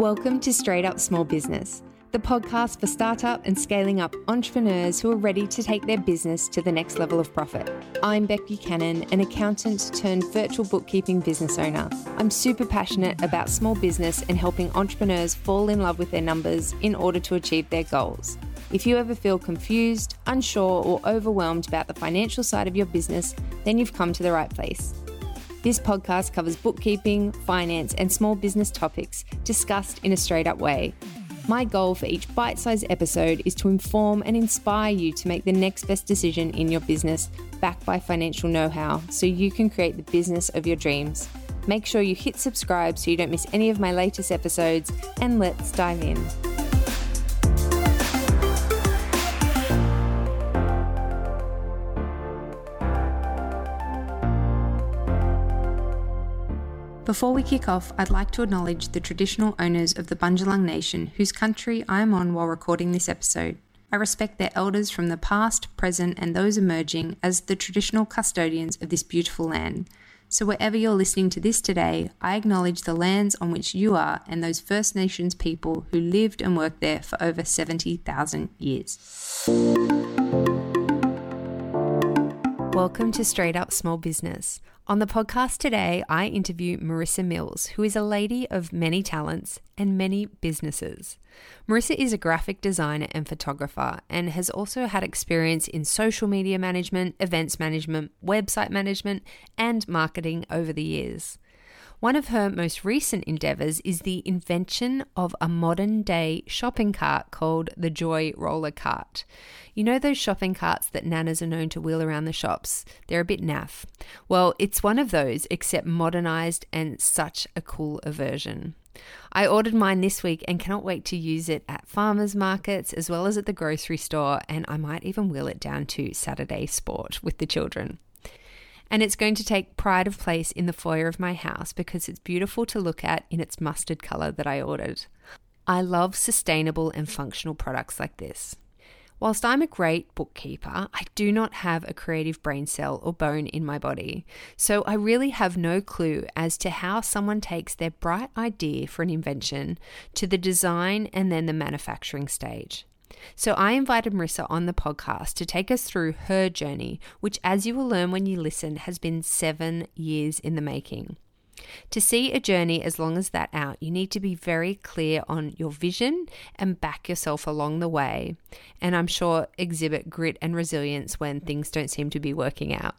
Welcome to Straight Up Small Business, the podcast for startup and scaling up entrepreneurs who are ready to take their business to the next level of profit. I'm Beck Buchanan, an accountant turned virtual bookkeeping business owner. I'm super passionate about small business and helping entrepreneurs fall in love with their numbers in order to achieve their goals. If you ever feel confused, unsure, or overwhelmed about the financial side of your business, then you've come to the right place. This podcast covers bookkeeping, finance, and small business topics discussed in a straight up way. My goal for each bite sized episode is to inform and inspire you to make the next best decision in your business, backed by financial know how, so you can create the business of your dreams. Make sure you hit subscribe so you don't miss any of my latest episodes, and let's dive in. Before we kick off, I'd like to acknowledge the traditional owners of the Bundjalung Nation, whose country I am on while recording this episode. I respect their elders from the past, present, and those emerging as the traditional custodians of this beautiful land. So, wherever you're listening to this today, I acknowledge the lands on which you are and those First Nations people who lived and worked there for over 70,000 years. Welcome to Straight Up Small Business. On the podcast today, I interview Marissa Mills, who is a lady of many talents and many businesses. Marissa is a graphic designer and photographer and has also had experience in social media management, events management, website management, and marketing over the years. One of her most recent endeavours is the invention of a modern day shopping cart called the Joyrolla Cart. You know those shopping carts that nanas are known to wheel around the shops? They're a bit naff. Well, it's one of those, except modernised and such a cool version. I ordered mine this week and cannot wait to use it at farmers markets as well as at the grocery store, and I might even wheel it down to Saturday sport with the children and it's going to take pride of place in the foyer of my house because it's beautiful to look at in its mustard colour that I ordered. I love sustainable and functional products like this. Whilst I'm a great bookkeeper, I do not have a creative brain cell or bone in my body, so I really have no clue as to how someone takes their bright idea for an invention to the design and then the manufacturing stage. So I invited Marissa on the podcast to take us through her journey, which, as you will learn when you listen, has been seven years in the making. To see a journey as long as that out, you need to be very clear on your vision and back yourself along the way. And I'm sure exhibit grit and resilience when things don't seem to be working out.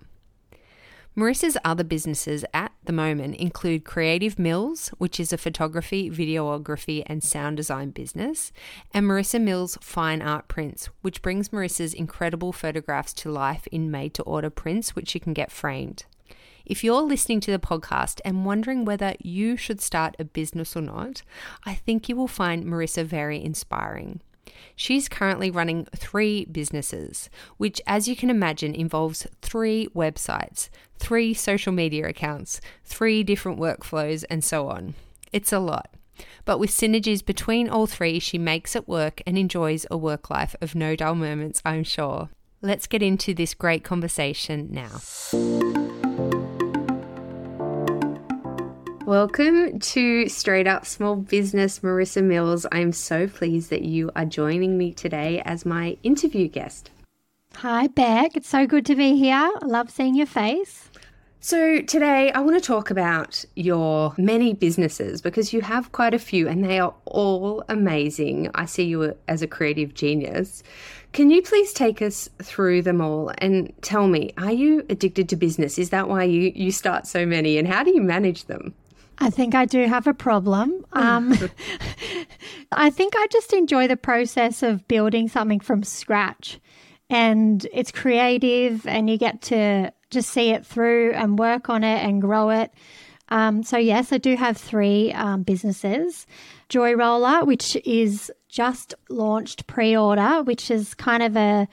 Marissa's other businesses at the moment include Creative Mills, which is a photography, videography, and sound design business, and Marissa Mills Fine Art Prints, which brings Marissa's incredible photographs to life in made to order prints, which you can get framed. If you're listening to the podcast and wondering whether you should start a business or not, I think you will find Marissa very inspiring. She's currently running three businesses, which, as you can imagine, involves three websites, three social media accounts, three different workflows, and so on. It's a lot. But with synergies between all three, she makes it work and enjoys a work life of no dull moments, I'm sure. Let's get into this great conversation now. Welcome to Straight Up Small Business, Marissa Mills. I'm so pleased that you are joining me today as my interview guest. Hi, Beck. It's so good to be here. I love seeing your face. So, today I want to talk about your many businesses because you have quite a few and they are all amazing. I see you as a creative genius. Can you please take us through them all and tell me, are you addicted to business? Is that why you, you start so many and how do you manage them? I think I do have a problem. Um, I think I just enjoy the process of building something from scratch. And it's creative, and you get to just see it through and work on it and grow it. Um, so, yes, I do have three um, businesses Joyrolla, which is just launched pre order, which is kind of a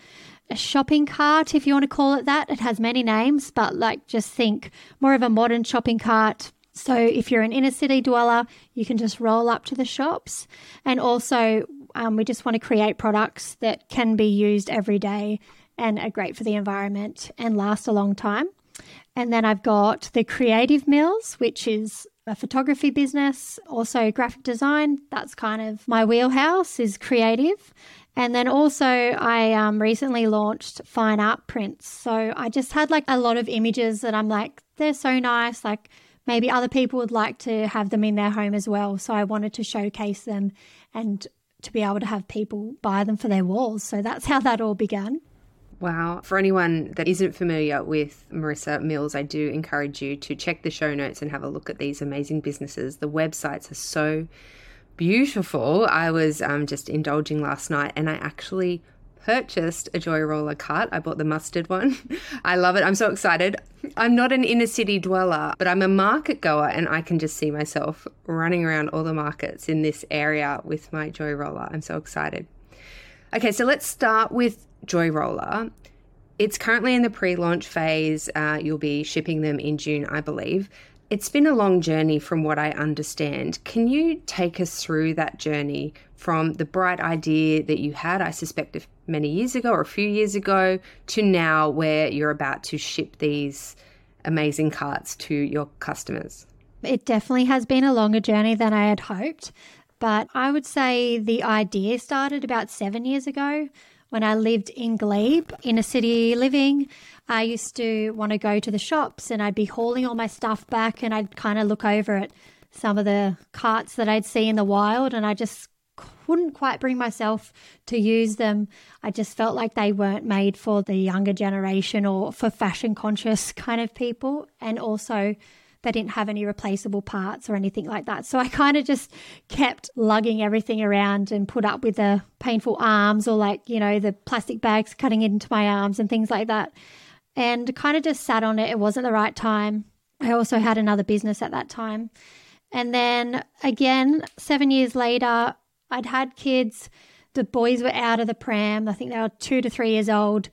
a shopping cart, if you want to call it that. It has many names, but like just think more of a modern shopping cart so if you're an inner city dweller, you can just roll up to the shops. And also, um, we just want to create products that can be used every day and are great for the environment and last a long time. And then I've got the Creative Mills, which is a photography business, also graphic design. That's kind of my wheelhouse is creative. And then also, I um, recently launched fine art prints. So I just had like a lot of images that I'm like, they're so nice. Like maybe other people would like to have them in their home as well. So I wanted to showcase them and to be able to have people buy them for their walls. So that's how that all began. Wow. For anyone that isn't familiar with Marissa Mills, I do encourage you to check the show notes and have a look at these amazing businesses. The websites are so beautiful. I was um, just indulging last night and I actually purchased a Joyrolla cart. I bought the mustard one. I love it. I'm so excited. I'm not an inner city dweller, but I'm a market goer and I can just see myself running around all the markets in this area with my Joyrolla. I'm so excited. Okay, so let's start with Joyrolla. It's currently in the pre launch phase. Uh, you'll be shipping them in June, I believe. It's been a long journey from what I understand. Can you take us through that journey from the bright idea that you had, I suspect, many years ago or a few years ago, to now where you're about to ship these amazing carts to your customers? It definitely has been a longer journey than I had hoped, but I would say the idea started about seven years ago when I lived in Glebe, inner city living. I used to want to go to the shops and I'd be hauling all my stuff back and I'd kind of look over at some of the carts that I'd see in the wild and I just couldn't quite bring myself to use them. I just felt like they weren't made for the younger generation or for fashion conscious kind of people. And also, they didn't have any replaceable parts or anything like that. So I kind of just kept lugging everything around and put up with the painful arms or like, you know, the plastic bags cutting into my arms and things like that. And kind of just sat on it. It wasn't the right time. I also had another business at that time. And then again, seven years later, I'd had kids. The boys were out of the pram. I think they were two to three years old.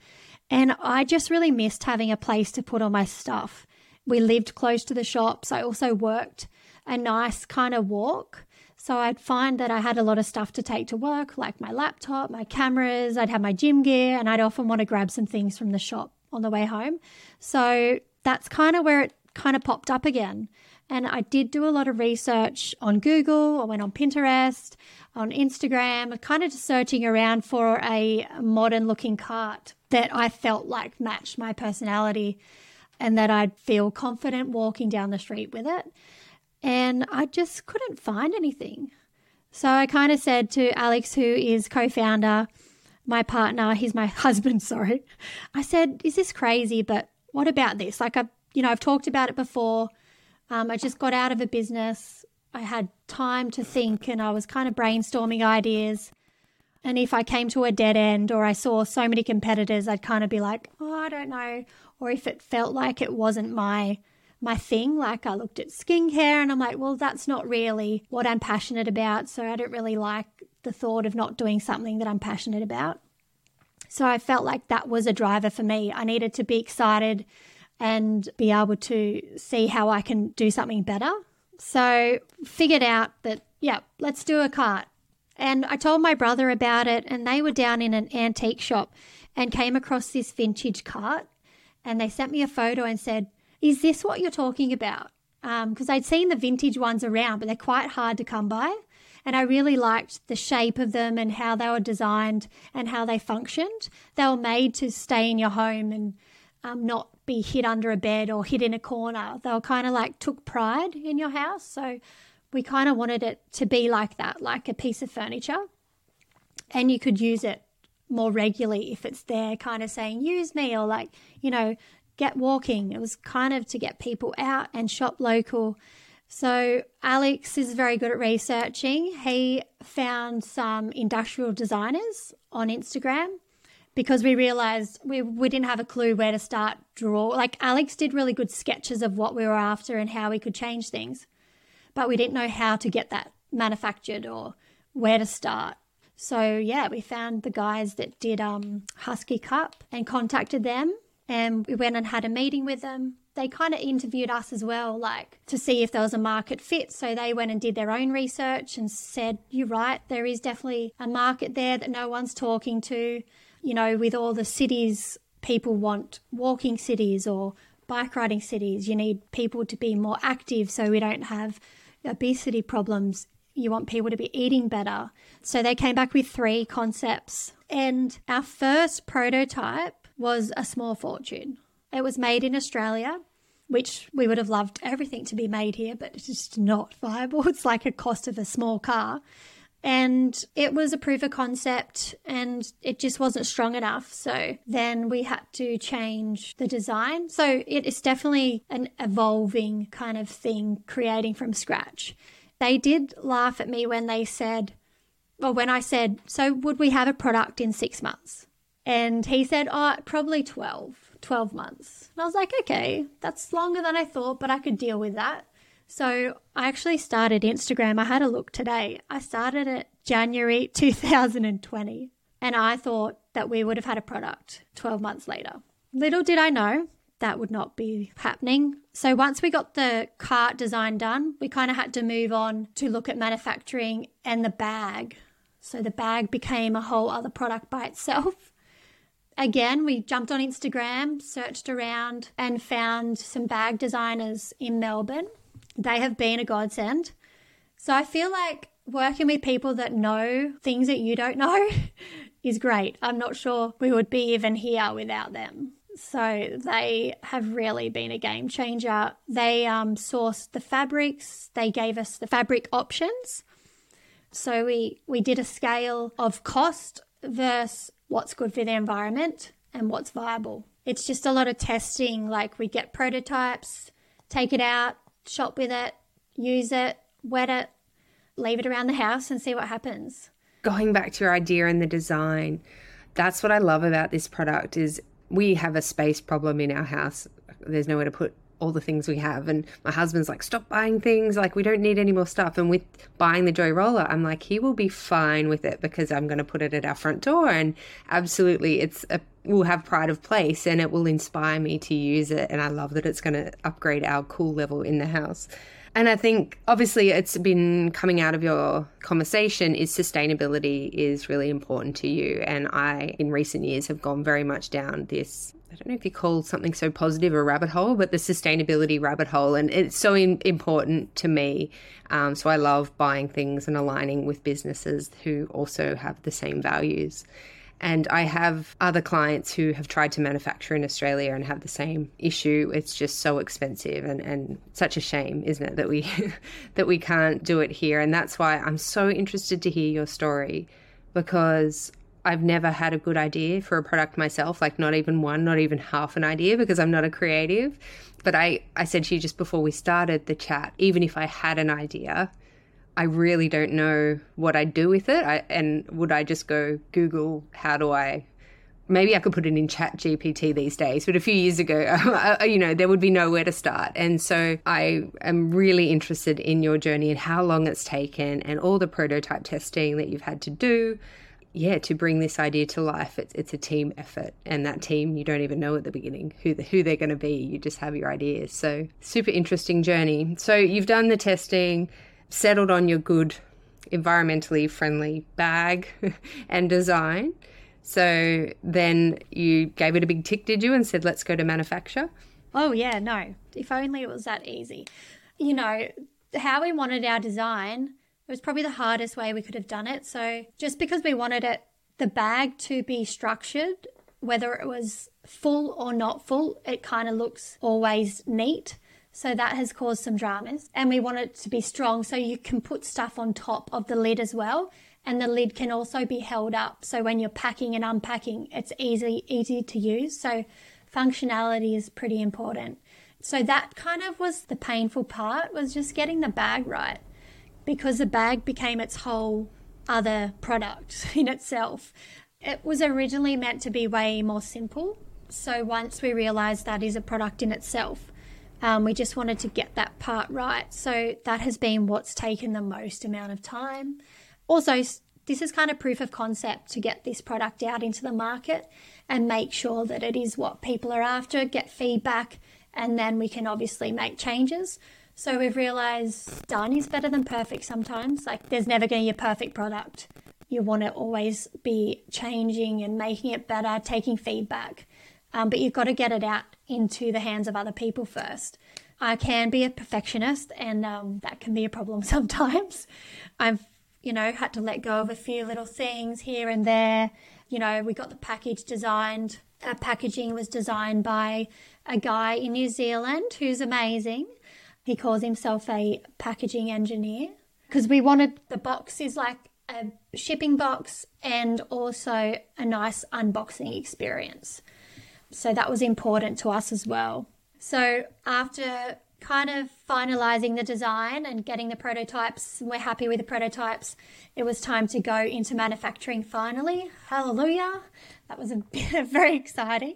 And I just really missed having a place to put all my stuff. We lived close to the shops. I also worked a nice kind of walk. So I'd find that I had a lot of stuff to take to work, like my laptop, my cameras, I'd have my gym gear, and I'd often want to grab some things from the shop on the way home. So that's kind of where it kind of popped up again. And I did do a lot of research on Google, I went on Pinterest, on Instagram, kind of just searching around for a modern looking cart that I felt like matched my personality and that I'd feel confident walking down the street with it. And I just couldn't find anything. So I kind of said to Alex, who is co founder, my partner, he's my husband, sorry. I said, Is this crazy? But what about this? Like, I've, you know, I've talked about it before. Um, I just got out of a business. I had time to think and I was kind of brainstorming ideas. And if I came to a dead end or I saw so many competitors, I'd kind of be like, oh, I don't know or if it felt like it wasn't my my thing like i looked at skincare and i'm like well that's not really what i'm passionate about so i don't really like the thought of not doing something that i'm passionate about so i felt like that was a driver for me i needed to be excited and be able to see how i can do something better so figured out that yeah let's do a cart and i told my brother about it and they were down in an antique shop and came across this vintage cart and they sent me a photo and said, Is this what you're talking about? Because um, I'd seen the vintage ones around, but they're quite hard to come by. And I really liked the shape of them and how they were designed and how they functioned. They were made to stay in your home and um, not be hid under a bed or hid in a corner. They were kind of like took pride in your house. So we kind of wanted it to be like that, like a piece of furniture. And you could use it more regularly if it's there kind of saying use me or like you know get walking it was kind of to get people out and shop local so alex is very good at researching he found some industrial designers on instagram because we realized we, we didn't have a clue where to start draw like alex did really good sketches of what we were after and how we could change things but we didn't know how to get that manufactured or where to start so yeah, we found the guys that did um, Huskee Cup and contacted them, and we went and had a meeting with them. They kind of interviewed us as well, like to see if there was a market fit. So they went and did their own research and said, "You're right, there is definitely a market there that no one's talking to." You know, with all the cities, people want walking cities or bike riding cities. You need people to be more active so we don't have obesity problems. You want people to be eating better. So they came back with three concepts. And our first prototype was a small fortune. It was made in Australia, which we would have loved everything to be made here, but it's just not viable. It's like a cost of a small car. And it was a proof of concept and it just wasn't strong enough. So then we had to change the design. So it is definitely an evolving kind of thing, creating from scratch. They did laugh at me when they said, well, when I said, so would we have a product in six months? And he said, oh, probably 12, 12 months. And I was like, okay, that's longer than I thought, but I could deal with that. So I actually started Instagram. I had a look today. I started it January 2020, and I thought that we would have had a product 12 months later. Little did I know that would not be happening. So once we got the cart design done, we kind of had to move on to look at manufacturing and the bag. So the bag became a whole other product by itself. Again, we jumped on Instagram, searched around, and found some bag designers in Melbourne they have been a godsend. So I feel like working with people that know things that you don't know is great. I'm not sure we would be even here without them. So they have really been a game changer. They um, sourced the fabrics, they gave us the fabric options. So we, we did a scale of cost versus what's good for the environment and what's viable. It's just a lot of testing. Like we get prototypes, take it out, shop with it, use it, wet it, leave it around the house and see what happens. Going back to your idea and the design, that's what I love about this product is we have a space problem in our house. There's nowhere to put all the things we have and my husband's like stop buying things like we don't need any more stuff and with buying the Joyrolla i'm like he will be fine with it because i'm going to put it at our front door and absolutely it's a will have pride of place and it will inspire me to use it. And I love that it's going to upgrade our cool level in the house. And I think obviously it's been coming out of your conversation is sustainability is really important to you. And I, in recent years, have gone very much down this. I don't know if you call something so positive a rabbit hole, but the sustainability rabbit hole. And it's so in, important to me. Um, so I love buying things and aligning with businesses who also have the same values. And I have other clients who have tried to manufacture in Australia and have the same issue. It's just so expensive and, and such a shame, isn't it, that we that we can't do it here. And that's why I'm so interested to hear your story because I've never had a good idea for a product myself, like not even one, not even half an idea because I'm not a creative. But I, I said to you just before we started the chat, even if I had an idea, I really don't know what I'd do with it. I, and would I just go Google, how do I? Maybe I could put it in Chat GPT these days, but a few years ago, uh, uh, you know, there would be nowhere to start. And so I am really interested in your journey and how long it's taken and all the prototype testing that you've had to do. Yeah, to bring this idea to life, it's, it's a team effort, and that team you don't even know at the beginning who the, who they're going to be. You just have your ideas. So super interesting journey. So you've done the testing, settled on your good, environmentally friendly bag and design. So then you gave it a big tick, did you, and said, let's go to manufacture? Oh, yeah, no. If only it was that easy. You know, how we wanted our design it was probably the hardest way we could have done it. So just because we wanted it, the bag to be structured, whether it was full or not full, it kind of looks always neat. So that has caused some dramas. And we want it to be strong so you can put stuff on top of the lid as well. And the lid can also be held up. So when you're packing and unpacking, it's easy, easy to use. So functionality is pretty important. So that kind of was the painful part was just getting the bag right because the bag became its whole other product in itself. It was originally meant to be way more simple. So once we realized that is a product in itself, um, we just wanted to get that part right. So that has been what's taken the most amount of time. Also, this is kind of proof of concept to get this product out into the market and make sure that it is what people are after, get feedback, and then we can obviously make changes. So we've realized done is better than perfect sometimes. Like there's never going to be a perfect product. You want to always be changing and making it better, taking feedback. um, but you've got to get it out into the hands of other people first. I can be a perfectionist, and um, that can be a problem sometimes. I've, you know, had to let go of a few little things here and there. You know, we got the package designed. Our packaging was designed by a guy in New Zealand who's amazing. He calls himself a packaging engineer because we wanted the box is like a shipping box and also a nice unboxing experience. So that was important to us as well. So after kind of finalizing the design and getting the prototypes, we're happy with the prototypes, it was time to go into manufacturing finally. Hallelujah. That was a, a very exciting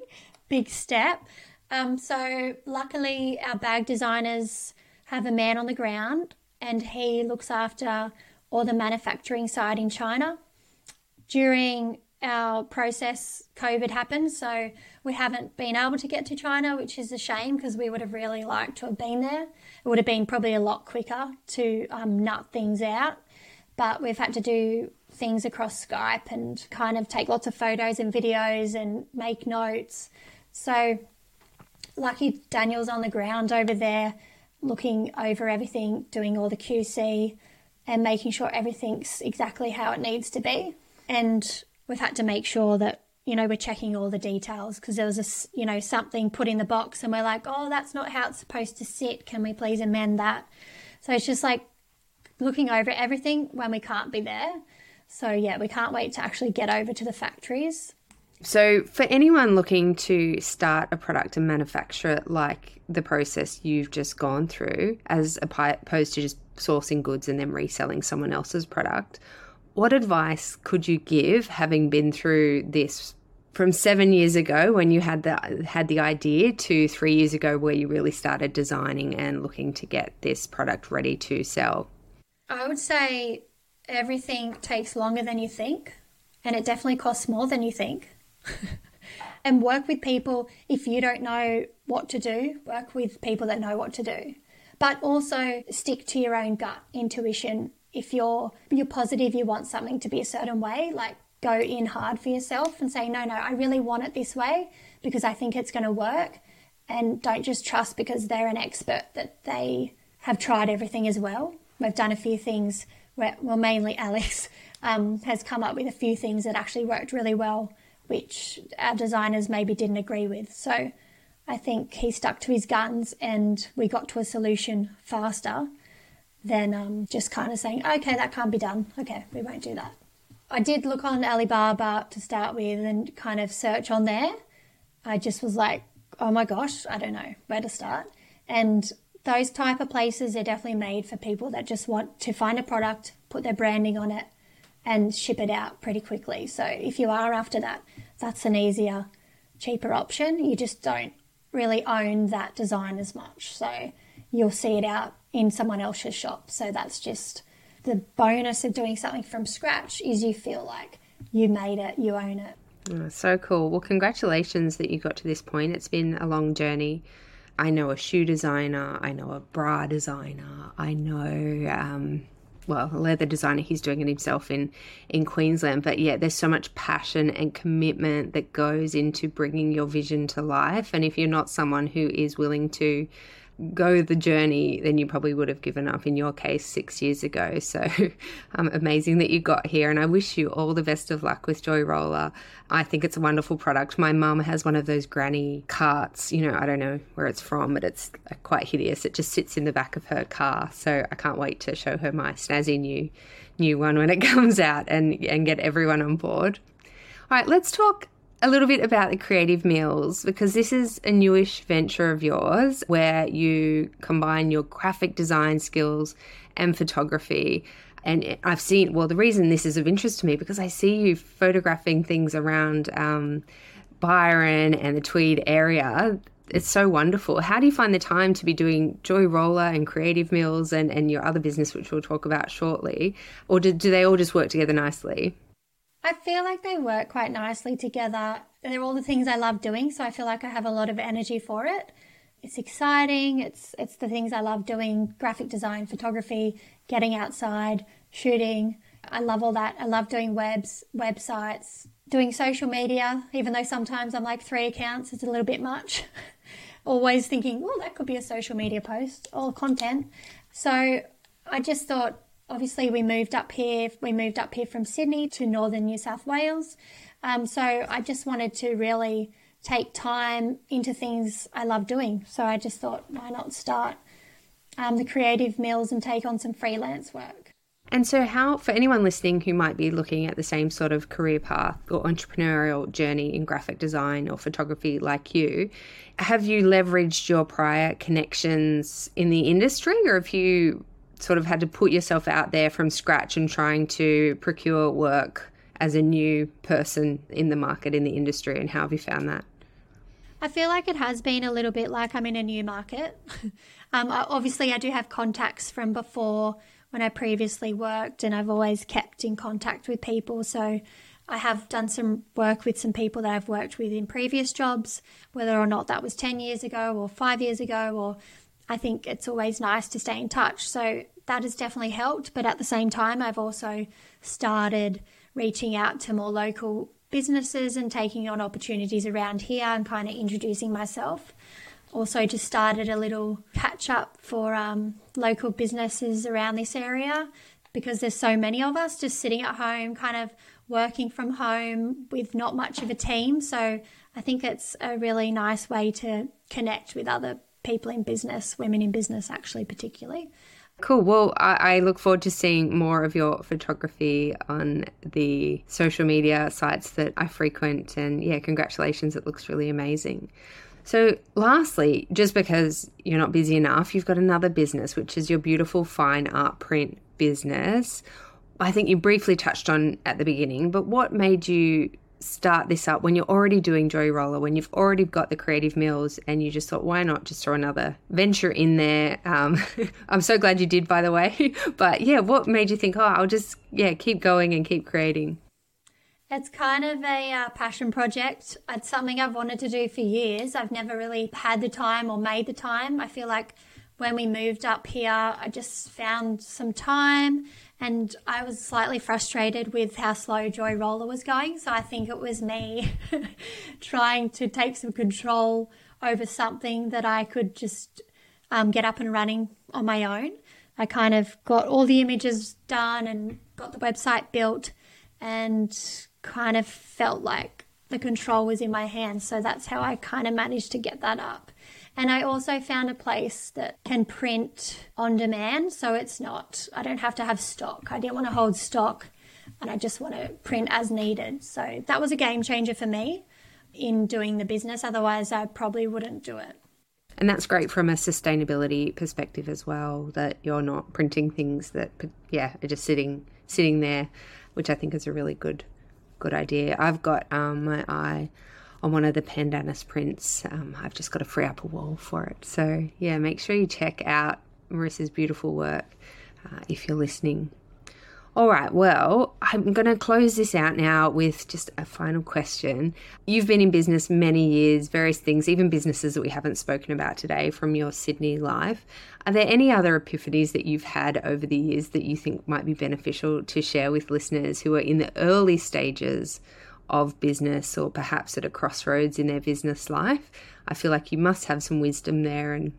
big step. Um, so luckily our bag designers have a man on the ground and he looks after all the manufacturing side in China. During our process, COVID happened, so we haven't been able to get to China, which is a shame because we would have really liked to have been there. It would have been probably a lot quicker to um, nut things out, but we've had to do things across Skype and kind of take lots of photos and videos and make notes. So, lucky Daniel's on the ground over there looking over everything, doing all the QC and making sure everything's exactly how it needs to be. And we've had to make sure that you know we're checking all the details because there was a you know something put in the box and we're like oh that's not how it's supposed to sit. Can we please amend that? So it's just like looking over everything when we can't be there. So yeah we can't wait to actually get over to the factories so for anyone looking to start a product and manufacture it like the process you've just gone through as opposed to just sourcing goods and then reselling someone else's product what advice could you give, having been through this from seven years ago when you had the had the idea to three years ago where you really started designing and looking to get this product ready to sell? I would say everything takes longer than you think, and it definitely costs more than you think. and work with people if you don't know what to do, work with people that know what to do. But also stick to your own gut intuition. If you're you're positive you want something to be a certain way like go in hard for yourself and say no no i really want it this way because i think it's going to work. And don't just trust because they're an expert that they have tried everything as well. We've done a few things where well mainly alex um, has come up with a few things that actually worked really well which our designers maybe didn't agree with so i think he stuck to his guns and we got to a solution faster than um, just kind of saying, okay, that can't be done. Okay, we won't do that. I did look on Alibaba to start with and kind of search on there. I just was like, oh my gosh, I don't know where to start. And those type of places are definitely made for people that just want to find a product, put their branding on it, and ship it out pretty quickly. So if you are after that, that's an easier, cheaper option. You just don't really own that design as much. So you'll see it out in someone else's shop. So that's just the bonus of doing something from scratch is you feel like you made it, you own it. Oh, so cool. Well, congratulations that you got to this point. It's been a long journey. I know a shoe designer, I know a bra designer, I know, um, well, a leather designer. He's doing it himself in in Queensland. But yeah, there's so much passion and commitment that goes into bringing your vision to life. And if you're not someone who is willing to go the journey, then you probably would have given up in your case six years ago. So um, amazing that you got here. And I wish you all the best of luck with Joyrolla. I think it's a wonderful product. My mum has one of those granny carts. You know, I don't know where it's from, but it's uh, quite hideous. It just sits in the back of her car. So I can't wait to show her my snazzy new new one when it comes out and and get everyone on board. All right, let's talk a little bit about the Creative Mills because this is a newish venture of yours where you combine your graphic design skills and photography. And I've seen, well, the reason this is of interest to me because I see you photographing things around um, Byron and the Tweed area. It's so wonderful. How do you find the time to be doing Joyrolla and Creative Mills and, and your other business, which we'll talk about shortly? Or do, do they all just work together nicely? I feel like they work quite nicely together. They're all the things I love doing, so I feel like I have a lot of energy for it. It's exciting. It's it's the things I love doing: graphic design, photography, getting outside, shooting. I love all that. I love doing webs, websites, doing social media, even though sometimes I'm like three accounts, it's a little bit much. Always thinking, well, that could be a social media post or content. So I just thought, obviously, we moved up here. We moved up here from Sydney to northern New South Wales. Um, so I just wanted to really take time into things I love doing. So I just thought, why not start um, the creative mills and take on some freelance work? And so, how, for anyone listening who might be looking at the same sort of career path or entrepreneurial journey in graphic design or photography like you, have you leveraged your prior connections in the industry or have you sort of had to put yourself out there from scratch and trying to procure work as a new person in the market, in the industry? And how have you found that? I feel like it has been a little bit like I'm in a new market. um, obviously, I do have contacts from before when I previously worked, and I've always kept in contact with people. So I have done some work with some people that I've worked with in previous jobs, whether or not that was 10 years ago or five years ago, or I think it's always nice to stay in touch. So that has definitely helped. But at the same time, I've also started reaching out to more local businesses and taking on opportunities around here and kind of introducing myself also just started a little catch up for um, local businesses around this area because there's so many of us just sitting at home, kind of working from home with not much of a team. So I think it's a really nice way to connect with other people in business, women in business, actually, particularly. Cool. Well, I, I, look forward to seeing more of your photography on the social media sites that I frequent. And yeah, congratulations. It looks really amazing. So, lastly, just because you're not busy enough, you've got another business, which is your beautiful fine art print business. I think you briefly touched on at the beginning, but what made you start this up when you're already doing Joyrolla, when you've already got the Creative Mills, and you just thought, why not just throw another venture in there? Um, I'm so glad you did, by the way. but yeah, what made you think, oh, I'll just yeah keep going and keep creating? It's kind of a uh, passion project. It's something I've wanted to do for years. I've never really had the time or made the time. I feel like when we moved up here, I just found some time and I was slightly frustrated with how slow Joyrolla was going. So I think it was me trying to take some control over something that I could just um, get up and running on my own. I kind of got all the images done and got the website built and kind of felt like the control was in my hands. So that's how I kind of managed to get that up. And I also found a place that can print on demand. So it's not, I don't have to have stock. I didn't want to hold stock and I just want to print as needed. So that was a game changer for me in doing the business. Otherwise, I probably wouldn't do it. And that's great from a sustainability perspective as well, that you're not printing things that, yeah, are just sitting sitting there, which I think is a really good good idea. I've got um, my eye on one of the pandanus prints. Um, I've just got to free up a wall for it. So, yeah, make sure you check out Marissa's beautiful work uh, if you're listening. All right, well, I'm going to close this out now with just a final question. You've been in business many years, various things, even businesses that we haven't spoken about today from your Sydney life. Are there any other epiphanies that you've had over the years that you think might be beneficial to share with listeners who are in the early stages of business or perhaps at a crossroads in their business life? I feel like you must have some wisdom there. And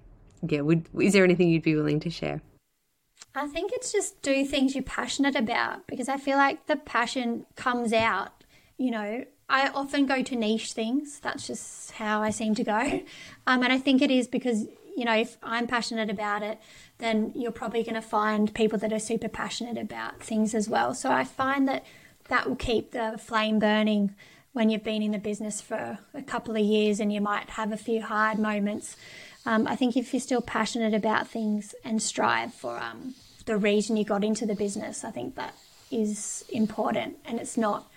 yeah, would, is there anything you'd be willing to share? I think it's just do things you're passionate about because I feel like the passion comes out. You know, I often go to niche things. That's just how I seem to go. Um, and I think it is because, you know, if I'm passionate about it, then you're probably going to find people that are super passionate about things as well. So I find that that will keep the flame burning when you've been in the business for a couple of years and you might have a few hard moments um, I think if you're still passionate about things and strive for um, the reason you got into the business, I think that is important. And it's not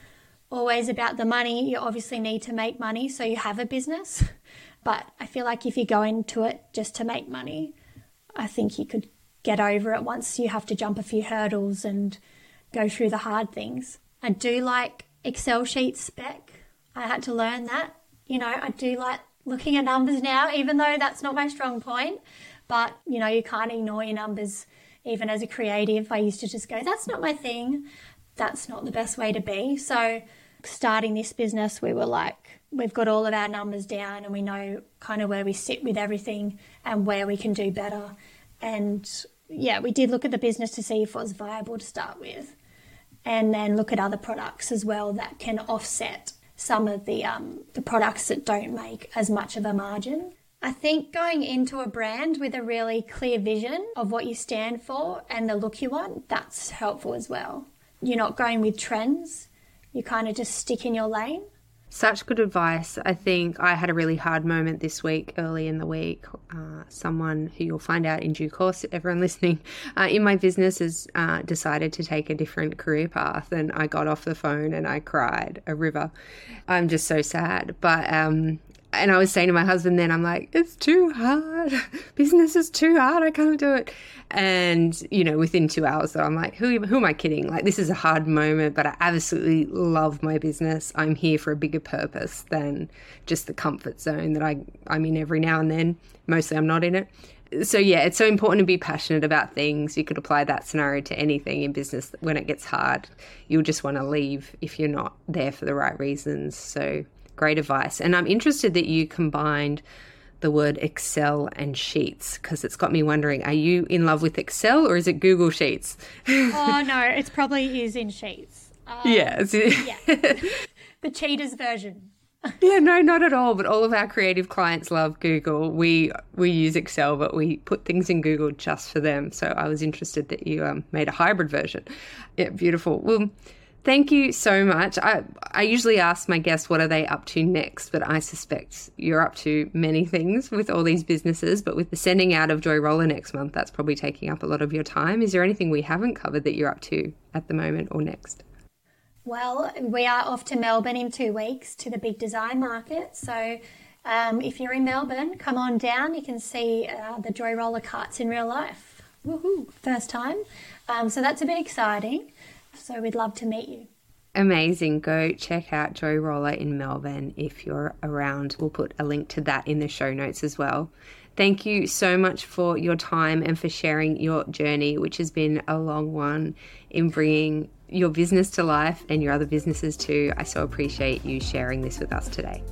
always about the money. You obviously need to make money so you have a business. But I feel like if you go into it just to make money, I think you could get over it once you have to jump a few hurdles and go through the hard things. I do like Excel sheet spec. I had to learn that. You know, I do like looking at numbers now, even though that's not my strong point. But, you know, you can't ignore your numbers. Even as a creative, I used to just go, that's not my thing. That's not the best way to be. So starting this business, we were like, we've got all of our numbers down and we know kind of where we sit with everything and where we can do better. And yeah, we did look at the business to see if it was viable to start with, and then look at other products as well that can offset some of the um, the products that don't make as much of a margin. I think going into a brand with a really clear vision of what you stand for and the look you want, that's helpful as well. You're not going with trends, you kind of just stick in your lane such good advice. I think I had a really hard moment this week, early in the week. Uh, someone who you'll find out in due course, everyone listening, uh, in my business has uh, decided to take a different career path. And I got off the phone and I cried a river. I'm just so sad. But um, and I was saying to my husband then, I'm like, it's too hard. Business is too hard. I can't do it. And, you know, within two hours, so I'm like, who, who am I kidding? Like, this is a hard moment, but I absolutely love my business. I'm here for a bigger purpose than just the comfort zone that I, I'm in every now and then. Mostly I'm not in it. So, yeah, it's so important to be passionate about things. You could apply that scenario to anything in business. When it gets hard, you'll just want to leave if you're not there for the right reasons. So, Great advice. And I'm interested that you combined the word Excel and Sheets because it's got me wondering are you in love with Excel or is it Google Sheets? oh, no, it's probably is in Sheets. Um, yeah. yeah. the cheaters version. yeah, no, not at all. But all of our creative clients love Google. We we use Excel, but we put things in Google just for them. So I was interested that you um, made a hybrid version. Yeah, beautiful. Well, Thank you so much. I, I usually ask my guests what are they up to next, but I suspect you're up to many things with all these businesses. But with the sending out of Joyrolla next month, that's probably taking up a lot of your time. Is there anything we haven't covered that you're up to at the moment or next? Well, we are off to Melbourne in two weeks to the big design market. So um, if you're in Melbourne, come on down. You can see uh, the Joyrolla carts in real life. Woohoo! First time. Um, so that's a bit exciting. So we'd love to meet you. Amazing. Go check out Joyrolla in Melbourne if you're around. We'll put a link to that in the show notes as well. Thank you so much for your time and for sharing your journey, which has been a long one in bringing your business to life and your other businesses too. I so appreciate you sharing this with us today.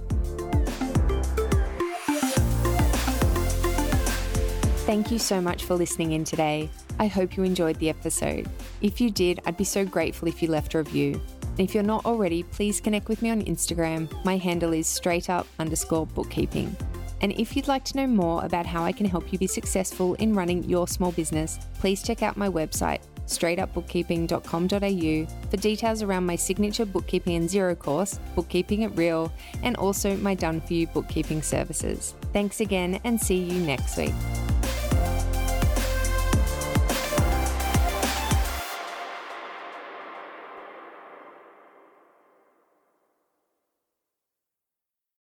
Thank you so much for listening in today. I hope you enjoyed the episode. If you did, I'd be so grateful if you left a review. And if you're not already, please connect with me on Instagram. My handle is straight up underscore bookkeeping. And if you'd like to know more about how I can help you be successful in running your small business, please check out my website, straightupbookkeeping.com.au, for details around my signature bookkeeping and Xero course, Bookkeeping at Real, and also my done for you bookkeeping services. Thanks again and see you next week.